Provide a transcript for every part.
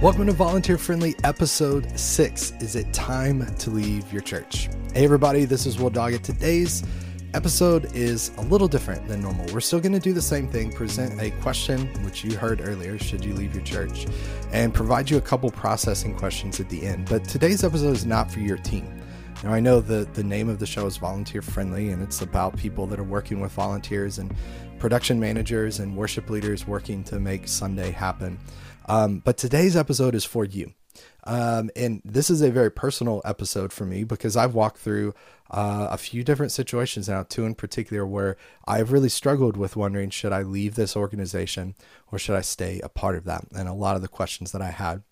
Welcome to Volunteer Friendly Episode 6. Is it time to leave your church? Hey, everybody, this is Will Doggett. Today's episode is a little different than normal. We're still going to do the same thing present a question, which you heard earlier should you leave your church, and provide you a couple processing questions at the end. But today's episode is not for your team. Now, I know the, the name of the show is Volunteer Friendly, and it's about people that are working with volunteers and production managers and worship leaders working to make Sunday happen. Um, but today's episode is for you. Um, and this is a very personal episode for me because I've walked through uh, a few different situations now, two in particular, where I've really struggled with wondering should I leave this organization or should I stay a part of that? And a lot of the questions that I had.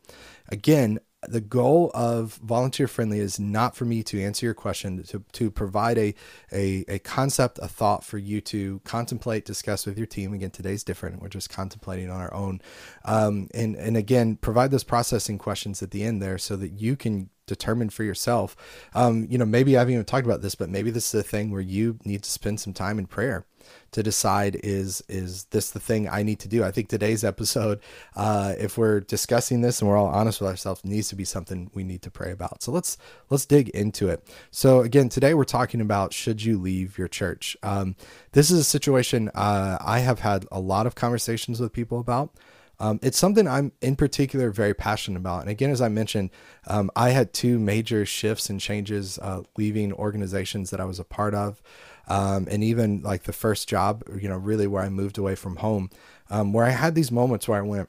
Again, the goal of volunteer friendly is not for me to answer your question to, to provide a, a, a concept a thought for you to contemplate discuss with your team again today's different we're just contemplating on our own um, and and again provide those processing questions at the end there so that you can determine for yourself um, you know maybe i haven't even talked about this but maybe this is a thing where you need to spend some time in prayer to decide is is this the thing I need to do. I think today's episode, uh, if we're discussing this and we're all honest with ourselves, needs to be something we need to pray about. So let's let's dig into it. So again, today we're talking about should you leave your church. Um, this is a situation uh, I have had a lot of conversations with people about. Um, it's something I'm in particular very passionate about. And again, as I mentioned, um, I had two major shifts and changes uh, leaving organizations that I was a part of um, and even like the first job, you know, really where I moved away from home, um, where I had these moments where I went,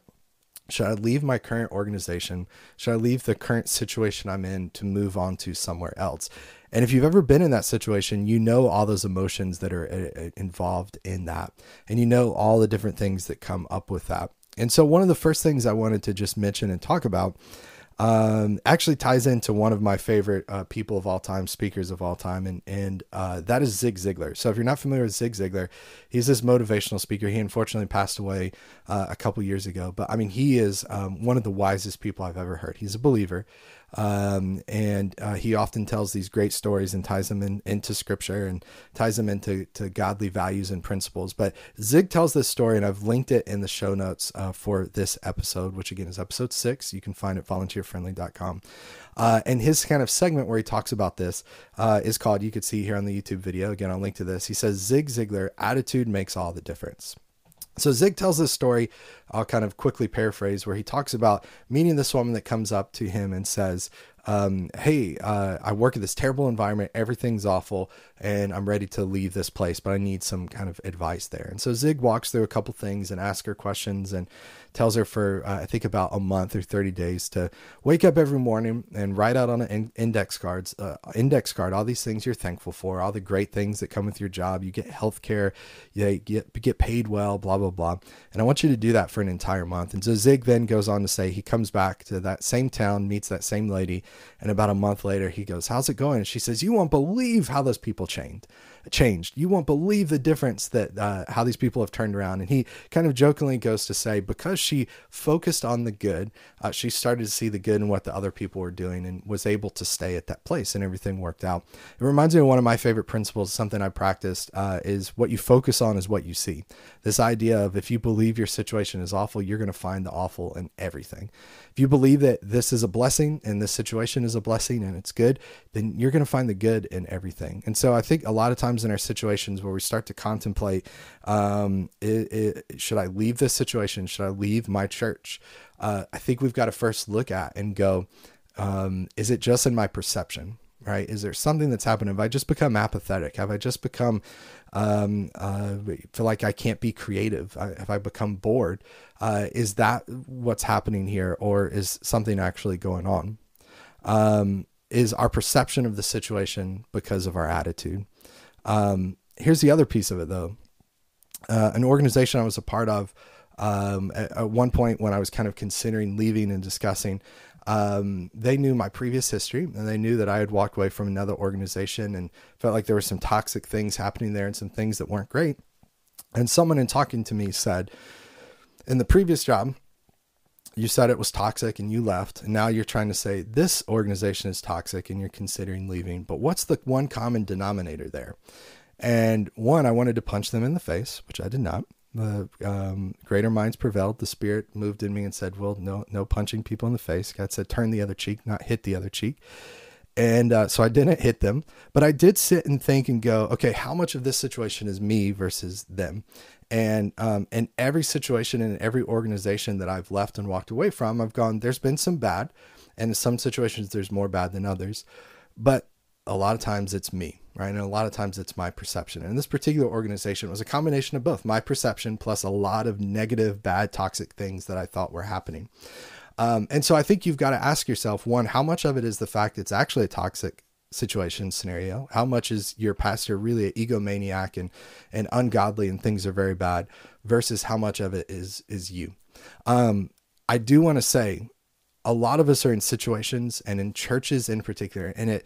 should I leave my current organization? Should I leave the current situation I'm in to move on to somewhere else? And if you've ever been in that situation, you know all those emotions that are uh, uh, involved in that. And you know all the different things that come up with that. And so, one of the first things I wanted to just mention and talk about um, actually ties into one of my favorite uh, people of all time, speakers of all time, and and uh, that is Zig Ziglar. So if you're not familiar with Zig Ziglar, he's this motivational speaker. He unfortunately passed away uh, a couple years ago, but I mean he is um, one of the wisest people I've ever heard. He's a believer. Um, and uh, he often tells these great stories and ties them in, into scripture and ties them into to godly values and principles. But Zig tells this story, and I've linked it in the show notes uh, for this episode, which again is episode six. You can find it volunteerfriendly.com. Uh, and his kind of segment where he talks about this uh, is called, you could see here on the YouTube video. Again, I'll link to this. He says, Zig Ziglar, attitude makes all the difference. So Zig tells this story, I'll kind of quickly paraphrase, where he talks about meeting this woman that comes up to him and says, um, hey, uh, I work in this terrible environment. Everything's awful, and I'm ready to leave this place, but I need some kind of advice there. And so Zig walks through a couple things and asks her questions and tells her for, uh, I think, about a month or 30 days to wake up every morning and write out on an index cards, uh, index card, all these things you're thankful for, all the great things that come with your job. You get health care, you get, get paid well, blah, blah, blah. And I want you to do that for an entire month. And so Zig then goes on to say he comes back to that same town, meets that same lady, and about a month later, he goes, How's it going? And she says, You won't believe how those people changed changed. You won't believe the difference that uh, how these people have turned around. And he kind of jokingly goes to say, because she focused on the good, uh, she started to see the good in what the other people were doing and was able to stay at that place, and everything worked out. It reminds me of one of my favorite principles, something I practiced, uh, is what you focus on is what you see. This idea of if you believe your situation is awful, you're going to find the awful in everything. If you believe that this is a blessing and this situation is a blessing and it's good, then you're going to find the good in everything. And so I think a lot of times in our situations where we start to contemplate, um, it, it, should I leave this situation? Should I leave my church? Uh, I think we've got to first look at and go, um, is it just in my perception? Right? Is there something that's happened? Have I just become apathetic? Have I just become um, uh, feel like I can't be creative? Have I become bored? Uh, is that what's happening here, or is something actually going on? Um, is our perception of the situation because of our attitude? Um, here's the other piece of it, though. Uh, an organization I was a part of um, at, at, one point when I was kind of considering leaving and discussing, um, they knew my previous history and they knew that I had walked away from another organization and felt like there were some toxic things happening there and some things that weren't great. And someone in talking to me said, in the previous job, you said it was toxic and you left. And now you're trying to say this organization is toxic and you're considering leaving. But what's the one common denominator there? And one, I wanted to punch them in the face, which I did not. the um, greater minds prevailed. The Spirit moved in me and said, "Well, no, no punching people in the face." God said, "Turn the other cheek, not hit the other cheek." And uh, so I didn't hit them, but I did sit and think and go, okay, how much of this situation is me versus them? And um, in every situation in every organization that I've left and walked away from, I've gone, there's been some bad, and in some situations there's more bad than others, but a lot of times it's me, right? And a lot of times it's my perception. And this particular organization was a combination of both my perception plus a lot of negative, bad, toxic things that I thought were happening. Um, and so I think you've got to ask yourself one, how much of it is the fact it's actually a toxic situation scenario? How much is your pastor really an egomaniac and, and ungodly and things are very bad versus how much of it is, is you? Um, I do want to say a lot of us are in situations and in churches in particular, and it,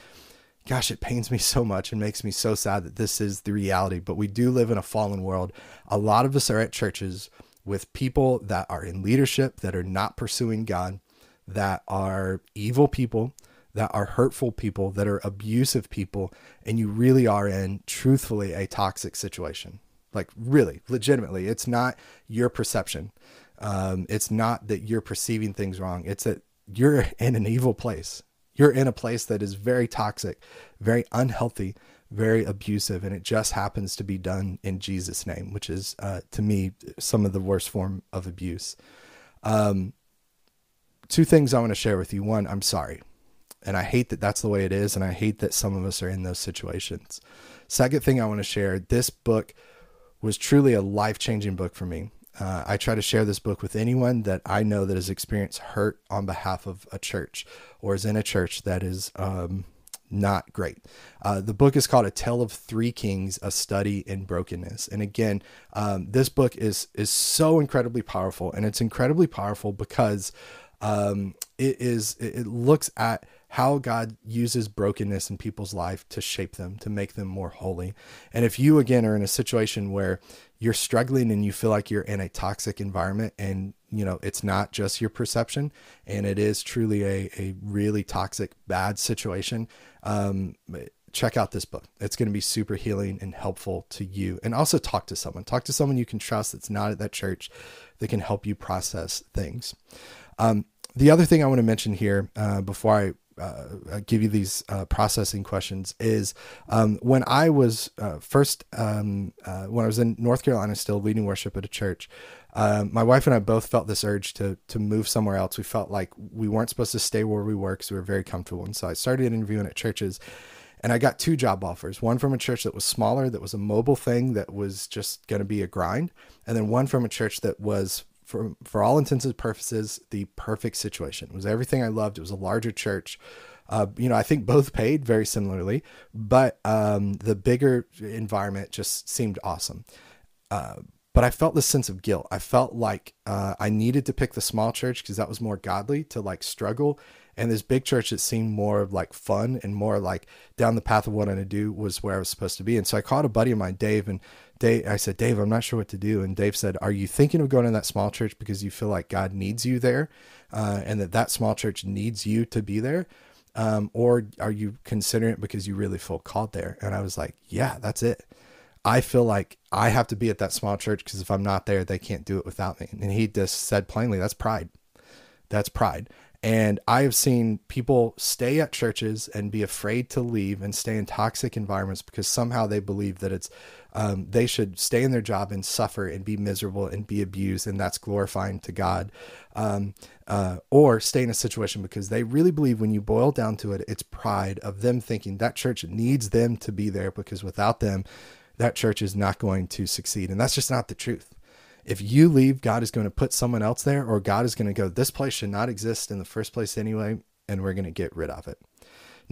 gosh, it pains me so much and makes me so sad that this is the reality. But we do live in a fallen world. A lot of us are at churches with people that are in leadership that are not pursuing God, that are evil people, that are hurtful people, that are abusive people, and you really are in truthfully a toxic situation. Like, really, legitimately, it's not your perception. Um, it's not that you're perceiving things wrong. It's that you're in an evil place you're in a place that is very toxic, very unhealthy, very abusive, and it just happens to be done in Jesus' name, which is, uh, to me, some of the worst form of abuse. Um, two things I want to share with you. One, I'm sorry. And I hate that that's the way it is. And I hate that some of us are in those situations. Second thing I want to share this book was truly a life changing book for me. Uh, I try to share this book with anyone that I know that has experienced hurt on behalf of a church or is in a church that is um, not great. Uh, the book is called A Tale of Three Kings: A Study in Brokenness. And again, um, this book is is so incredibly powerful, and it's incredibly powerful because um, it is it looks at how God uses brokenness in people's life to shape them, to make them more holy. And if you again are in a situation where you're struggling and you feel like you're in a toxic environment and you know it's not just your perception and it is truly a, a really toxic bad situation um, check out this book. It's going to be super healing and helpful to you. And also talk to someone. Talk to someone you can trust that's not at that church that can help you process things. Um, the other thing i want to mention here uh, before i uh, give you these uh, processing questions is um, when I was uh, first um, uh, when I was in North Carolina, still leading worship at a church. Um, my wife and I both felt this urge to to move somewhere else. We felt like we weren't supposed to stay where we were because we were very comfortable. And so I started interviewing at churches, and I got two job offers. One from a church that was smaller, that was a mobile thing, that was just going to be a grind, and then one from a church that was for for all intents and purposes the perfect situation. It was everything I loved. It was a larger church. Uh, you know, I think both paid very similarly, but um, the bigger environment just seemed awesome. Uh, but I felt this sense of guilt. I felt like uh, I needed to pick the small church because that was more godly to like struggle. And this big church that seemed more like fun and more like down the path of what I'm to do was where I was supposed to be. And so I called a buddy of mine, Dave, and Dave, I said, Dave, I'm not sure what to do. And Dave said, Are you thinking of going to that small church because you feel like God needs you there uh, and that that small church needs you to be there? Um, or are you considering it because you really feel called there? And I was like, Yeah, that's it. I feel like I have to be at that small church because if I'm not there, they can't do it without me. And he just said plainly, That's pride. That's pride. And I have seen people stay at churches and be afraid to leave and stay in toxic environments because somehow they believe that it's um, they should stay in their job and suffer and be miserable and be abused, and that's glorifying to God. Um, uh, or stay in a situation because they really believe when you boil down to it, it's pride of them thinking that church needs them to be there because without them, that church is not going to succeed. And that's just not the truth. If you leave, God is going to put someone else there, or God is going to go, this place should not exist in the first place anyway, and we're going to get rid of it.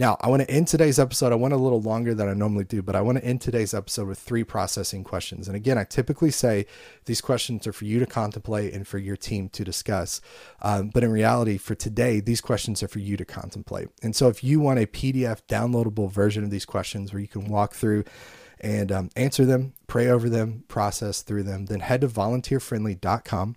Now, I want to end today's episode. I went a little longer than I normally do, but I want to end today's episode with three processing questions. And again, I typically say these questions are for you to contemplate and for your team to discuss. Um, but in reality, for today, these questions are for you to contemplate. And so if you want a PDF downloadable version of these questions where you can walk through and um, answer them, pray over them, process through them, then head to volunteerfriendly.com.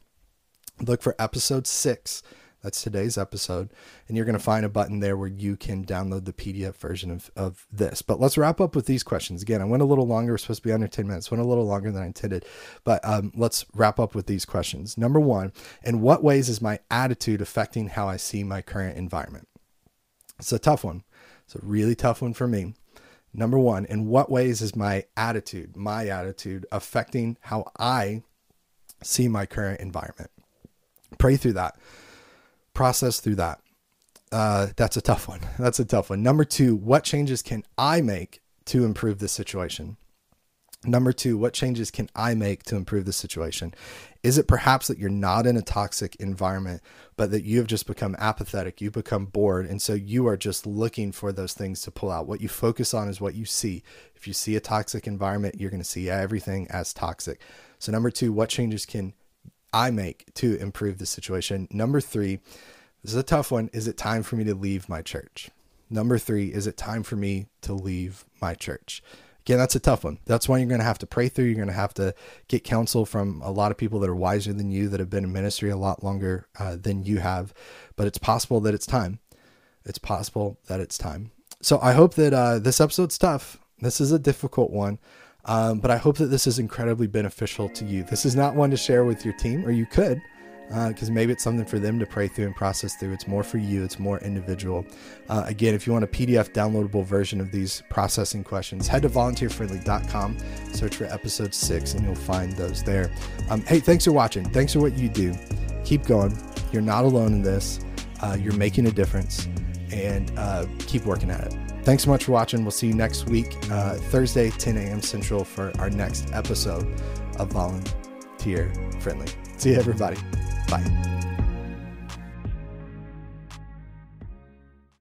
Look for episode six That's today's episode. And you're going to find a button there where you can download the PDF version of, of this. But let's wrap up with these questions. Again, I went a little longer. We're supposed to be under 10 minutes. Went a little longer than I intended. But um, let's wrap up with these questions. Number one, in what ways is my attitude affecting how I see my current environment? It's a tough one. It's a really tough one for me. Number one, in what ways is my attitude, my attitude, affecting how I see my current environment? Pray through that, process through that. Uh, that's a tough one. That's a tough one. Number two, what changes can I make to improve the situation? Number two, what changes can I make to improve the situation? Is it perhaps that you're not in a toxic environment, but that you have just become apathetic, you've become bored, and so you are just looking for those things to pull out? What you focus on is what you see. If you see a toxic environment, you're going to see everything as toxic. So, number two, what changes can I make to improve the situation? Number three, this is a tough one. Is it time for me to leave my church? Number three, is it time for me to leave my church? Again, that's a tough one. That's one you're going to have to pray through. You're going to have to get counsel from a lot of people that are wiser than you, that have been in ministry a lot longer uh, than you have. But it's possible that it's time. It's possible that it's time. So I hope that uh, this episode's tough. This is a difficult one. Um, but I hope that this is incredibly beneficial to you. This is not one to share with your team, or you could because uh, maybe it's something for them to pray through and process through. It's more for you, it's more individual. Uh, again, if you want a PDF downloadable version of these processing questions, head to volunteerfriendly.com, search for episode six, and you'll find those there. Um, hey, thanks for watching. Thanks for what you do. Keep going. You're not alone in this, uh, you're making a difference, and uh, keep working at it. Thanks so much for watching. We'll see you next week, uh, Thursday, 10 a.m. Central, for our next episode of Volunteer Friendly. See you, everybody. Bye.